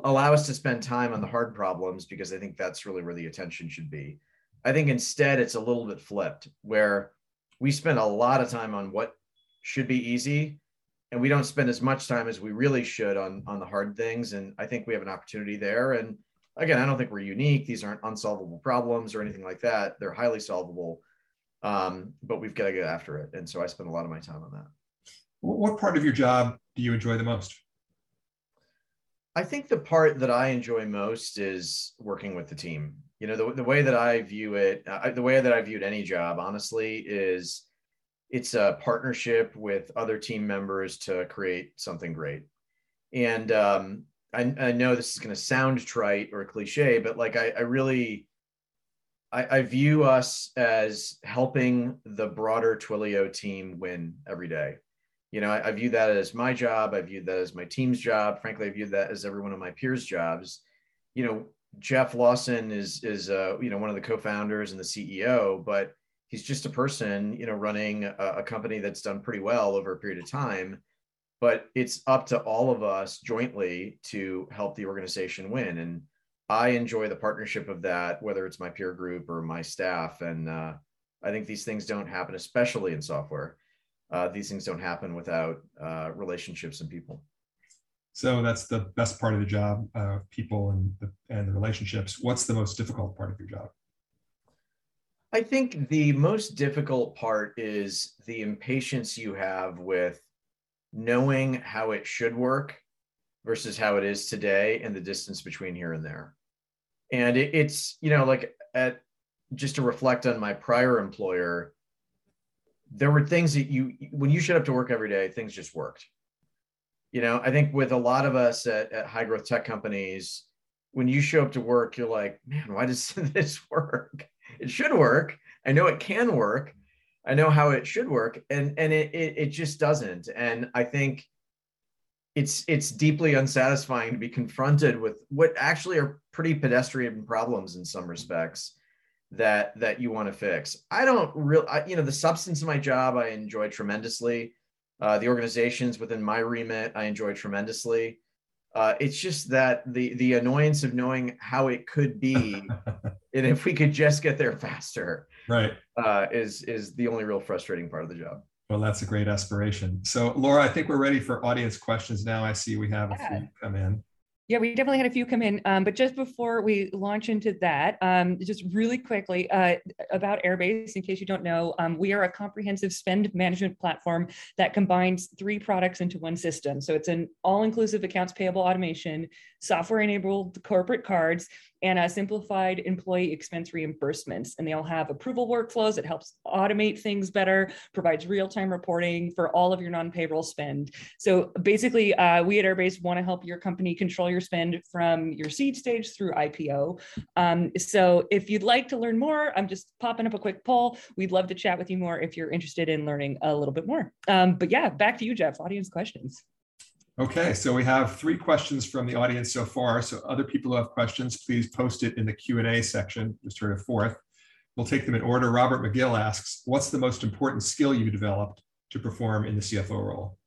allow us to spend time on the hard problems because I think that's really where the attention should be. I think instead it's a little bit flipped where we spend a lot of time on what should be easy and we don't spend as much time as we really should on on the hard things and I think we have an opportunity there and again, I don't think we're unique. These aren't unsolvable problems or anything like that. They're highly solvable, um, but we've got to get after it. And so I spend a lot of my time on that. What part of your job do you enjoy the most? I think the part that I enjoy most is working with the team. You know, the, the way that I view it, uh, the way that I viewed any job, honestly, is it's a partnership with other team members to create something great. And um, I, I know this is going to sound trite or cliche, but like I, I really, I, I view us as helping the broader Twilio team win every day. You know, I, I view that as my job. I view that as my team's job. Frankly, I view that as every one of my peers' jobs. You know, Jeff Lawson is is uh, you know one of the co-founders and the CEO, but he's just a person, you know, running a, a company that's done pretty well over a period of time. But it's up to all of us jointly to help the organization win. And i enjoy the partnership of that whether it's my peer group or my staff. And uh, i think these things don't happen especially in software. Uh, these things don't happen without uh, relationships and people so that's the best part of the job uh, people and the, and the relationships what's the most difficult part of your job i think the most difficult part is the impatience you have with knowing how it should work versus how it is today and the distance between here and there. And it, it's, you know, like at just to reflect on my prior employer, there were things that you, when you showed up to work every day, things just worked. You know, I think with a lot of us at, at high growth tech companies, when you show up to work, you're like, man, why does *laughs* this work? It should work. I know it can work, I know how it should work, and and it, it it just doesn't. And I think it's it's deeply unsatisfying to be confronted with what actually are pretty pedestrian problems in some respects that that you want to fix. I don't real, you know, the substance of my job I enjoy tremendously. Uh, the organizations within my remit I enjoy tremendously. Uh, it's just that the the annoyance of knowing how it could be, *laughs* and if we could just get there faster, right. uh, is is the only real frustrating part of the job. Well that's a great aspiration. So laura i think we're ready for audience questions now. I see we have yeah. a few come in yeah, we definitely had a few come in. Um, but just before we launch into that, um, just really quickly uh, about Airbase, in case you don't know, um, we are a comprehensive spend management platform that combines three products into one system. So it's an all inclusive accounts payable automation, software enabled corporate cards, and a simplified employee expense reimbursements. And they all have approval workflows. It helps automate things better, provides real-time reporting for all of your non-payroll spend. So basically, uh, we at Airbase want to help your company control your spend from your seed stage through IPO. Um, so if you'd like to learn more, I'm just popping up a quick poll. We'd love to chat with you more if you're interested in learning a little bit more. Um, but yeah, back to you, Jeff. Audience questions. Okay, so we have three questions from the audience so far. So other people who have questions, please post it in the Q&A section, just heard a fourth. We'll take them in order. Robert McGill asks, what's the most important skill you developed to perform in the CFO role?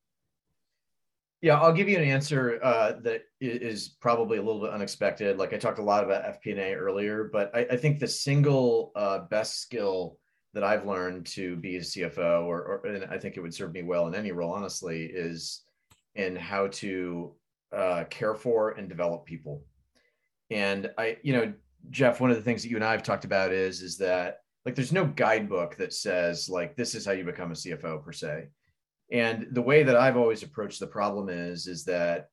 Yeah, I'll give you an answer uh, that is probably a little bit unexpected. Like I talked a lot about FP&A earlier, but I, I think the single uh, best skill that I've learned to be a CFO, or, or, and I think it would serve me well in any role, honestly, is in how to uh, care for and develop people. And I, you know, Jeff, one of the things that you and I have talked about is is that like there's no guidebook that says like this is how you become a CFO per se. And the way that I've always approached the problem is is that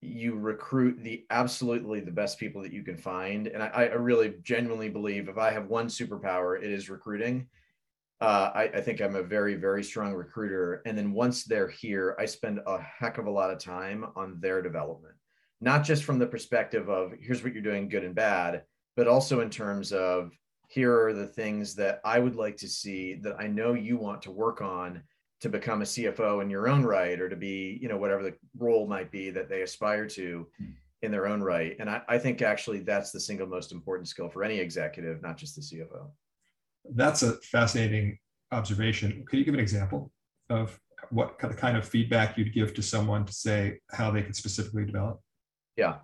you recruit the absolutely the best people that you can find. And I, I really genuinely believe if I have one superpower, it is recruiting uh, I, I, think I'm a very, very strong recruiter. And then once they're here, I spend a heck of a lot of time on their development, not just from the perspective of here's what you're doing good and bad, but also in terms of here are the things that I would like to see that I know you want to work on to become a CFO in your own right or to be, you know, whatever the role might be that they aspire to in their own right. And I, I think actually that's the single most important skill for any executive, not just the CFO. That's a fascinating observation. Could you give an example of what kind of feedback you'd give to someone to say how they could specifically develop? Yeah.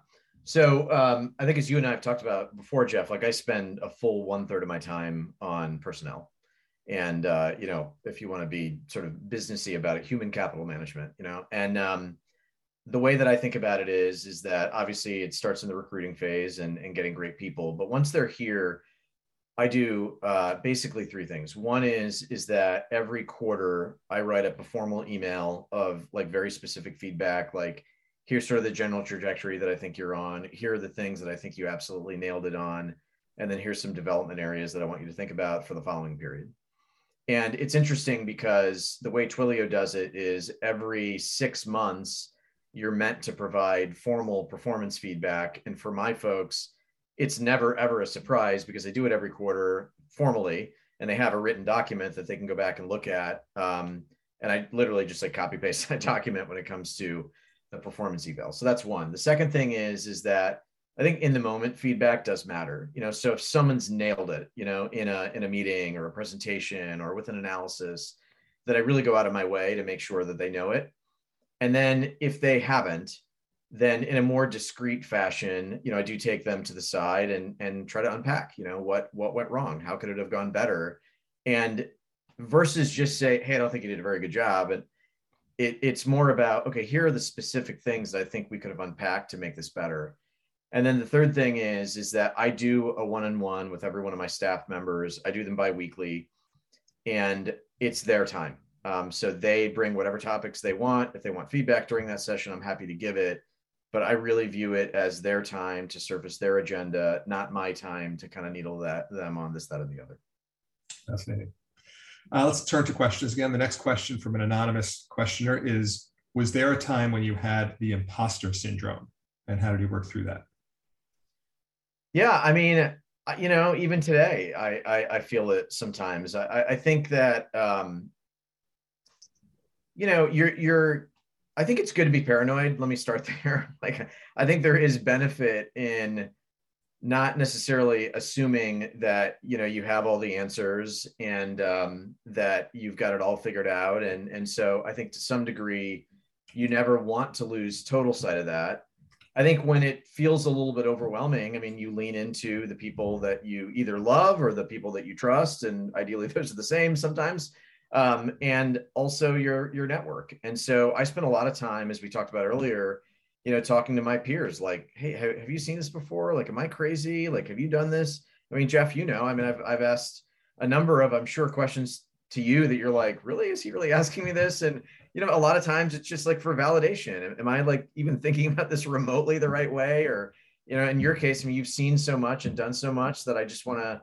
So um, I think as you and I have talked about before, Jeff, like I spend a full one third of my time on personnel. And uh, you know, if you want to be sort of businessy about it, human capital management, you know, and um, the way that I think about it is, is that obviously it starts in the recruiting phase and, and getting great people, but once they're here, I do uh, basically three things. One is is that every quarter I write up a formal email of like very specific feedback, like here's sort of the general trajectory that I think you're on. Here are the things that I think you absolutely nailed it on, and then here's some development areas that I want you to think about for the following period. And it's interesting because the way Twilio does it is every six months you're meant to provide formal performance feedback. And for my folks, it's never ever a surprise because they do it every quarter formally and they have a written document that they can go back and look at. Um, and I literally just like copy paste *laughs* that document when it comes to the performance eval. So that's one. The second thing is is that I think in the moment feedback does matter. You know, so if someone's nailed it, you know, in a in a meeting or a presentation or with an analysis, that I really go out of my way to make sure that they know it. And then if they haven't, then in a more discreet fashion, you know, I do take them to the side and and try to unpack, you know, what what went wrong, how could it have gone better, and versus just say, hey, I don't think you did a very good job, and it, it's more about okay, here are the specific things that I think we could have unpacked to make this better. And then the third thing is is that I do a one-on-one with every one of my staff members. I do them bi-weekly, and it's their time. Um, so they bring whatever topics they want. If they want feedback during that session, I'm happy to give it but I really view it as their time to surface their agenda, not my time to kind of needle that them on this, that, and the other. Fascinating. Uh, let's turn to questions again. The next question from an anonymous questioner is Was there a time when you had the imposter syndrome? And how did you work through that? Yeah, I mean, you know, even today, I I, I feel it sometimes. I, I think that um, you know, you're you're I think it's good to be paranoid. Let me start *laughs* there. like, I think there is benefit in not necessarily assuming that you know you have all the answers and um, that you've got it all figured out. And and so I think to some degree, you never want to lose total sight of that. I think when it feels a little bit overwhelming, I mean, you lean into the people that you either love or the people that you trust, and ideally *laughs* those are the same sometimes um, and also your your network. And so I spent a lot of time, as we talked about earlier, you know, talking to my peers, like, hey, have, you seen this before? Like, am I crazy? Like, have you done this? I mean, Jeff, you know, I mean, I've I've asked a number of, I'm sure, questions to you that you're like, really? Is he really *laughs* asking me this? And you know, a lot of times it's just like for validation. Am I like even thinking about this remotely the right way? Or, you know, in your case, I mean, you've seen so much and done so much that I just want to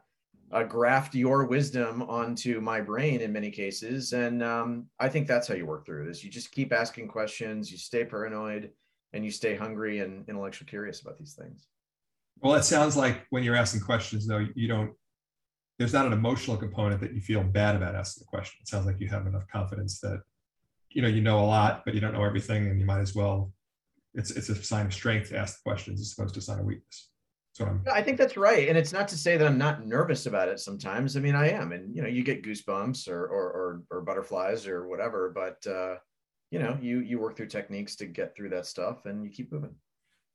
uh, graft your wisdom onto my brain in many cases. And um, i think that's how you work through this. You just keep asking questions you stay paranoid and you stay hungry and intellectually curious about these things. Well it sounds like when you're asking questions though you don't there's not an emotional component that you feel bad about asking the question. It sounds like you have enough confidence that you know you know a lot but you don't know everything and you might as well it's it's a sign of strength to ask the questions as opposed to a sign of weakness so I'm, I think that's right, and it's not to say that I'm not nervous about it. Sometimes, I mean, I am, and you know, you get goosebumps or or or, or butterflies or whatever. But uh, you know, you you work through techniques to get through that stuff, and you keep moving.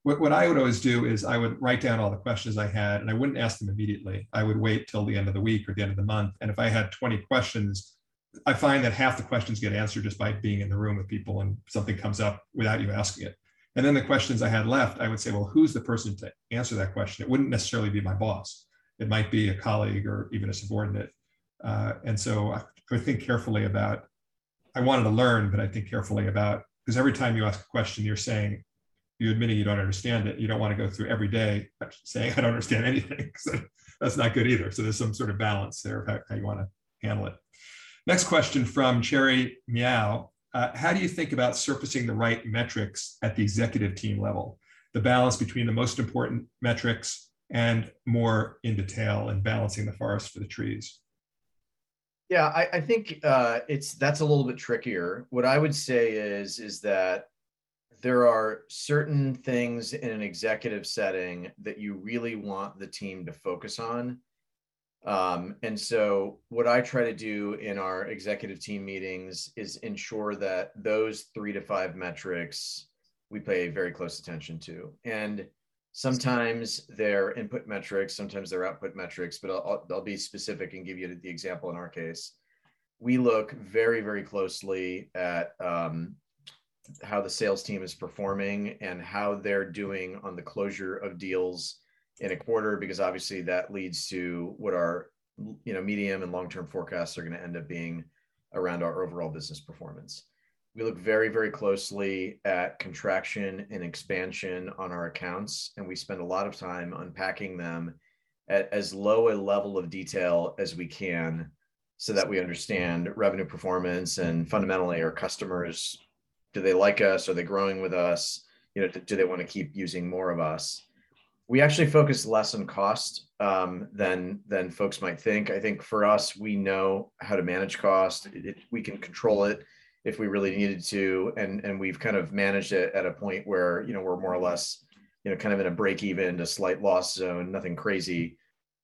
What, what I would always do is I would write down all the questions I had, and I wouldn't ask them immediately. I would wait till the end of the week or the end of the month, and if I had 20 questions, I find that half the questions get answered just by being in the room with people, and something comes up without you asking it. And then the questions I had left, I would say, well, who's the person to answer that question? It wouldn't necessarily be my boss. It might be a colleague or even a subordinate. Uh, and so I think carefully about, I wanted to learn, but I think carefully about, because every time you ask a question, you're saying, you're admitting you don't understand it. You don't want to go through every day saying, I don't understand anything. *laughs* So that's not good either. So there's some sort of balance there of how, how you want to handle it. Next question from Cherry Meow. Uh, how do you think about surfacing the right metrics at the executive team level? The balance between the most important metrics and more in detail and balancing the forest for the trees. Yeah, I, I think uh, it's that's a little bit trickier. What I would say is is that there are certain things in an executive setting that you really want the team to focus on um, and so, what I try to do in our executive team meetings is ensure that those three to five metrics we pay very close attention to. And sometimes they're input metrics, sometimes they're output metrics, but I'll, I'll be specific and give you the example in our case. We look very, very closely at um, how the sales team is performing and how they're doing on the closure of deals in a quarter because obviously that leads to what our you know medium and long term forecasts are going to end up being around our overall business performance. We look very very closely at contraction and expansion on our accounts and we spend a lot of time unpacking them at as low a level of detail as we can so that we understand revenue performance and fundamentally our customers do they like us? Are they growing with us? You know, do, they want to keep using more of us? We actually focus less on cost um, than than folks might think. I think for us, we know how to manage cost. It, it, we can control it if we really needed to, and and we've kind of managed it at a point where you know we're more or less you know kind of in a break even to slight loss zone, nothing crazy.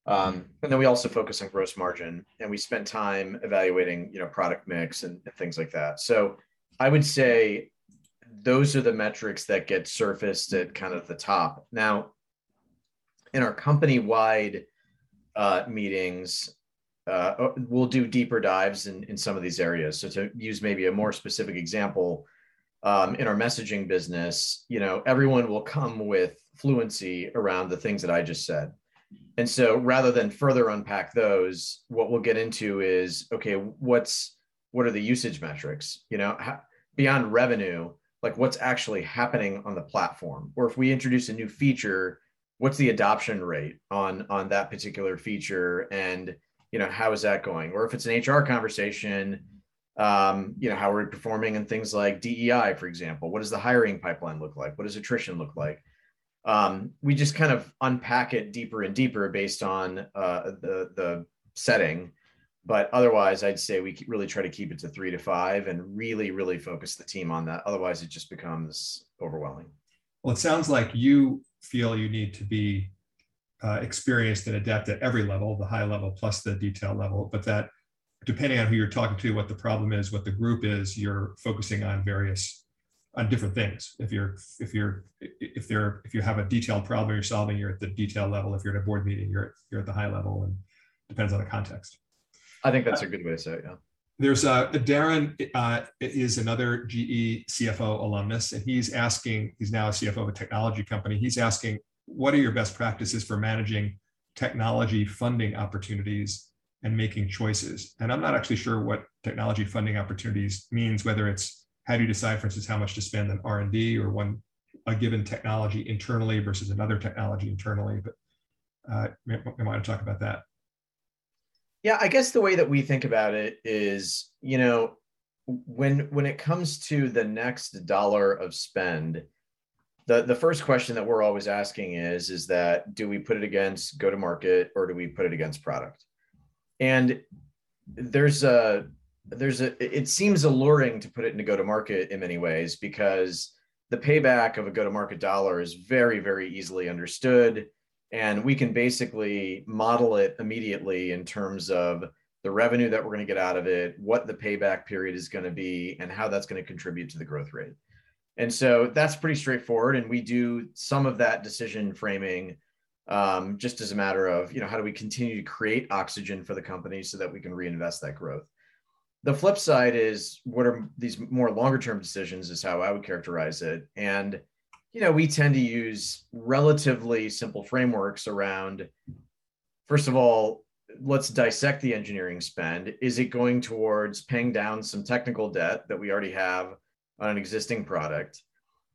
Um, and then we also focus on gross margin, and we spend time evaluating you know product mix and, and things like that. So I would say those are the metrics that get surfaced at kind of the top. Now, in our company wide uh, meetings, uh, uh, we'll do deeper dives in, in some of these areas. So to use maybe a more specific example, um, in our messaging business, you know, everyone will come with fluency around the things that I just said. And so rather than further unpack those, what we'll get into is, okay, what's, what are the usage metrics, you know, beyond revenue, like what's actually happening on the platform, or if we introduce a new feature, what's the adoption rate on, on that particular feature? And, you know, how is that going? Or if it's an HR conversation, um, you know, how are we performing in things like DEI, for example? What does the hiring pipeline look like? What does attrition look like? Um, we just kind of unpack it deeper and deeper based on uh, the the setting. But otherwise, I'd say we really try to keep it to three to five and really, really focus the team on that. Otherwise, it just becomes overwhelming. Well, it sounds like you feel you need to be uh, experienced and adept at every level, the high level plus the detail level, but that depending on who you're talking to, what the problem is, what the group is, you're focusing on various on different things. If you're if you're if there if you have a detailed problem you're solving, you're at the detail level. If you're at a board meeting, you're you're at the high level, and depends on the context. I think that's a good way to say it. Yeah. There's uh, Darren uh, is another GE CFO alumnus, and he's asking. He's now a CFO of a technology company. He's asking, what are your best practices for managing technology funding opportunities and making choices. And I'm not actually sure what technology funding opportunities means, whether it's how do you decide, for instance, how much to spend on R&D or one a given technology internally versus another technology internally. But uh, I want to talk about that. Yeah, I guess the way that we think about it is, you know, when when it comes to the next dollar of spend, the the first question that we're always asking is is that do we put it against go to market or do we put it against product? and there's a there's a it seems alluring to put it into go to market in many ways because the payback of a go to market dollar is very very easily understood and we can basically model it immediately in terms of the revenue that we're going to get out of it what the payback period is going to be and how that's going to contribute to the growth rate. And so that's pretty straightforward and we do some of that decision framing um, just as a matter of you know how do we continue to create oxygen for the company so that we can reinvest that growth? The flip side is what are these more longer term decisions is how i would characterize it. And you know we tend to use relatively simple frameworks around first of all let's dissect the engineering spend. Is it going towards paying down some technical debt that we already have on an existing product?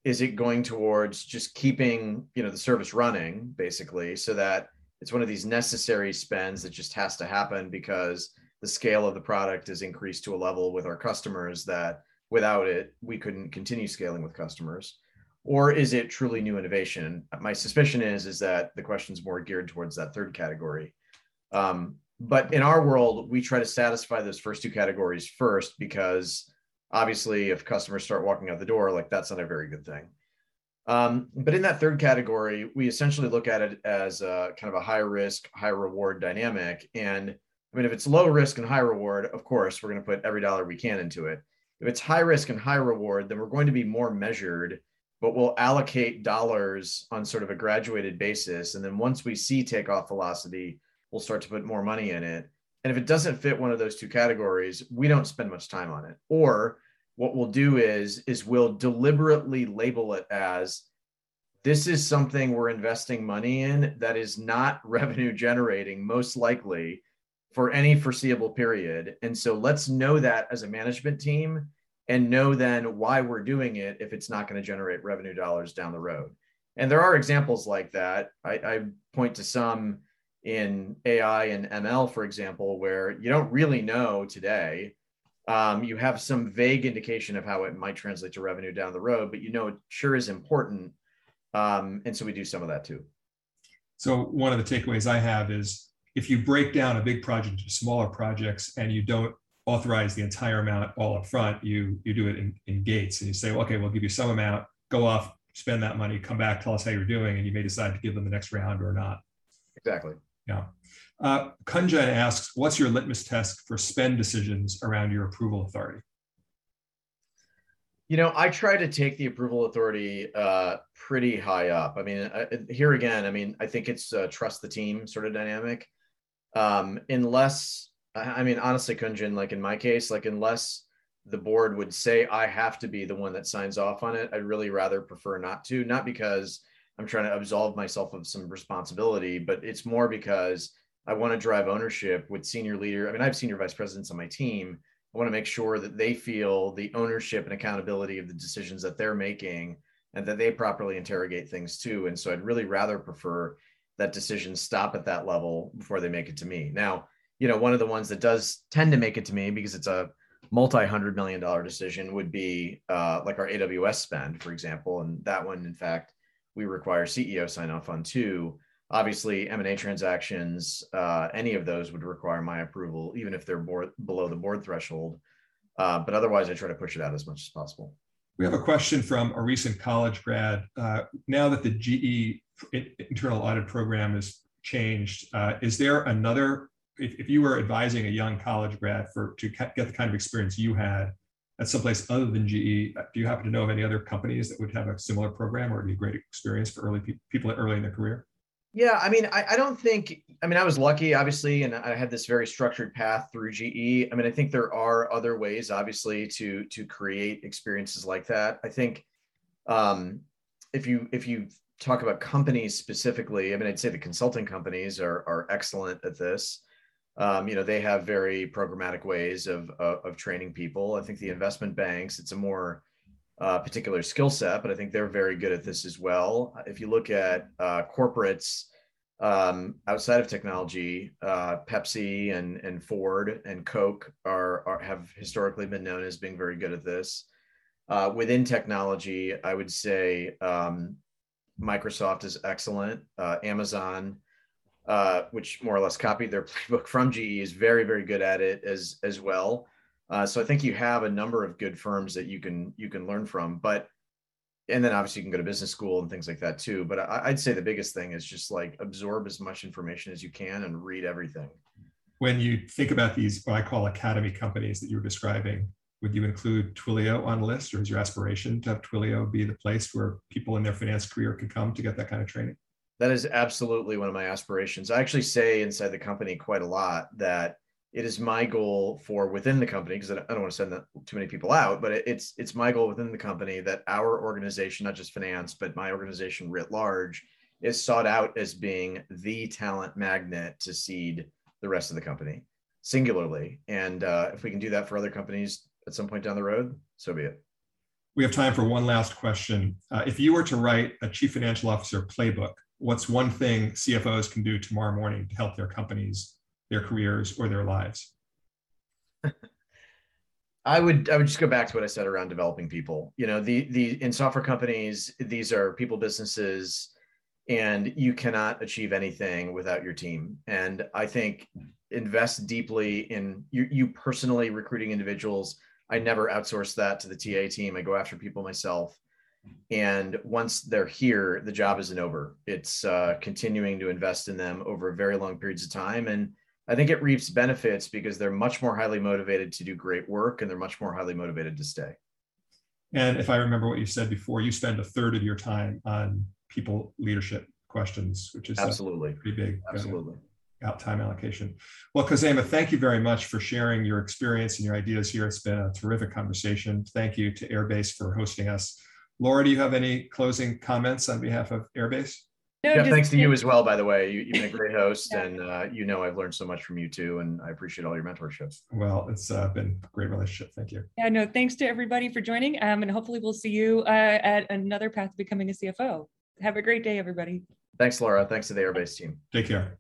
Is it going towards just keeping you know the service running basically so that it's one of these necessary spends that just has to happen because the scale of the product is increased to a level with our customers that without it we couldn't continue scaling with customers or is it truly new innovation? My suspicion is is that the question's more geared towards that third category. Um, but in our world we try to satisfy those first two categories first because obviously if customers start walking out the door like that's not a very good thing. Um, but in that third category we essentially look at it as a, kind of a high risk high reward dynamic. And i mean if it's low risk and high reward of course we're going to put every dollar we can into it. If it's high risk and high reward then we're going to be more measured but we'll allocate dollars on sort of a graduated basis and then once we see takeoff velocity we'll start to put more money in it and if it doesn't fit one of those two categories, we don't spend much time on it. Or what we'll do is is we'll deliberately label it as this is something we're investing money in that is not *laughs* revenue generating most likely for any foreseeable period. And so let's know that as a management team and know then why we're doing it if it's not going to generate revenue dollars down the road. And there are examples like that. I, I point to some in AI and ML, for example, where you don't really know today um, you have some vague indication of how it might translate to revenue down the road, but you know it sure is important. Um, and so we do some of that too. So one of the takeaways I have is if you break down a big project into smaller projects and you don't authorize the entire amount all up front, you you do it in, in gates and you say, well, okay, we'll give you some amount, go off, spend that money, come back, tell us how you're doing, and you may decide to give them the next round or not. Exactly. Yeah. Uh, Kunjan asks, what's your litmus test for spend decisions around your approval authority? You know, I try to take the approval authority uh, pretty high up. I mean, I, here again, I mean, I think it's trust the team sort of dynamic. Um, unless, I mean, honestly, Kunjan, like in my case, like unless the board would say I have to be the one that signs off on it, I'd really rather prefer not to. Not because I'm trying to absolve myself of some responsibility, but it's more because I want to drive ownership with senior leader. I mean, I have senior vice presidents on my team. I want to make sure that they feel the ownership and accountability of the decisions that they're making and that they properly interrogate things too. And so I'd really rather prefer that decisions stop at that level before they make it to me. Now, you know, one of the ones that does tend to make it to me because it's a multi-hundred million dollar decision would be uh, like our AWS spend, for example. And that one, in fact, we require CEO sign off on too. Obviously m&a transactions uh, any of those would require my approval even if they're board, below the board threshold. Uh, but otherwise i try to push it out as much as possible. We have a question from a recent college grad. Uh, now that the ge internal audit program has changed uh, is there another if, if you were advising a young college grad for to get the kind of experience you had at someplace other than GE. Do you happen to know of any other companies that would have a similar program or be a great experience for early pe- people early in their career? Yeah, I mean, I, I don't think, I mean, I was lucky, obviously, and I had this very structured path through GE. I mean, I think there are other ways, obviously, to to create experiences like that. I think um, if you if you talk about companies specifically, I mean, I'd say the consulting companies are are excellent at this. Um, you know, they have very programmatic ways of, of of training people. I think the investment banks, it's a more uh, particular skill set, but I think they're very good at this as well. If you look at uh, corporates um, outside of technology, uh, Pepsi and and Ford and Coke are, are, have historically been known as being very good at this. Uh, within technology, I would say um, Microsoft is excellent. Uh, Amazon, uh, which more or less copied their *laughs* playbook from GE, is very very good at it as as well. Uh, so I think you have a number of good firms that you can you can learn from, but and then obviously you can go to business school and things like that too. But I, would say the biggest thing is just like absorb as much information as you can and read everything. When you think about these, what I call academy companies that you were describing, would you include Twilio on the list, or is your aspiration to have Twilio be the place where people in their finance career can come to get that kind of training? That is absolutely one of my aspirations. I actually say inside the company quite a lot that it is my goal for within the company because I don't want to send too many people out, but it's it's my goal within the company that our organization, not just finance, but my organization writ large, is sought out as being the talent magnet to seed the rest of the company singularly. And uh, if we can do that for other companies at some point down the road, so be it. We have time for one last question. Uh, if you were to write a chief financial officer playbook, what's one thing CFOs can do tomorrow morning to help their companies their careers or their lives? *laughs* I would I would just go back to what I said around developing people. You know, the the in software companies, these are people businesses and you cannot achieve anything without your team. And I think invest deeply in you, you personally recruiting individuals. I never outsource that to the TA team. I go after people myself. And once they're here, the job isn't over. It's uh, continuing to invest in them over very long periods of time. And I think it reaps benefits because they're much more highly motivated to do great work and they're much more highly motivated to stay. And if I remember what you said before, you spend a third of your time on people leadership questions, which is absolutely pretty big. Uh, absolutely. Uh, out time allocation. Well, Khozema, thank you very much for sharing your experience and your ideas here. It's been a terrific conversation. Thank you to Airbase for hosting us. Laura, do you have any closing comments on behalf of Airbase? No, yeah, thanks to you as well, by the way. You, have been a *laughs* great host, yeah. and uh, you know I've learned so much from you too, and I appreciate all your mentorship. Well, it's uh, been a great relationship. Thank you. Yeah, no, thanks to everybody for joining, um, and hopefully we'll see you uh, at another path to becoming a CFO. Have a great day, everybody. Thanks, Laura. Thanks to the Airbase team. Take care.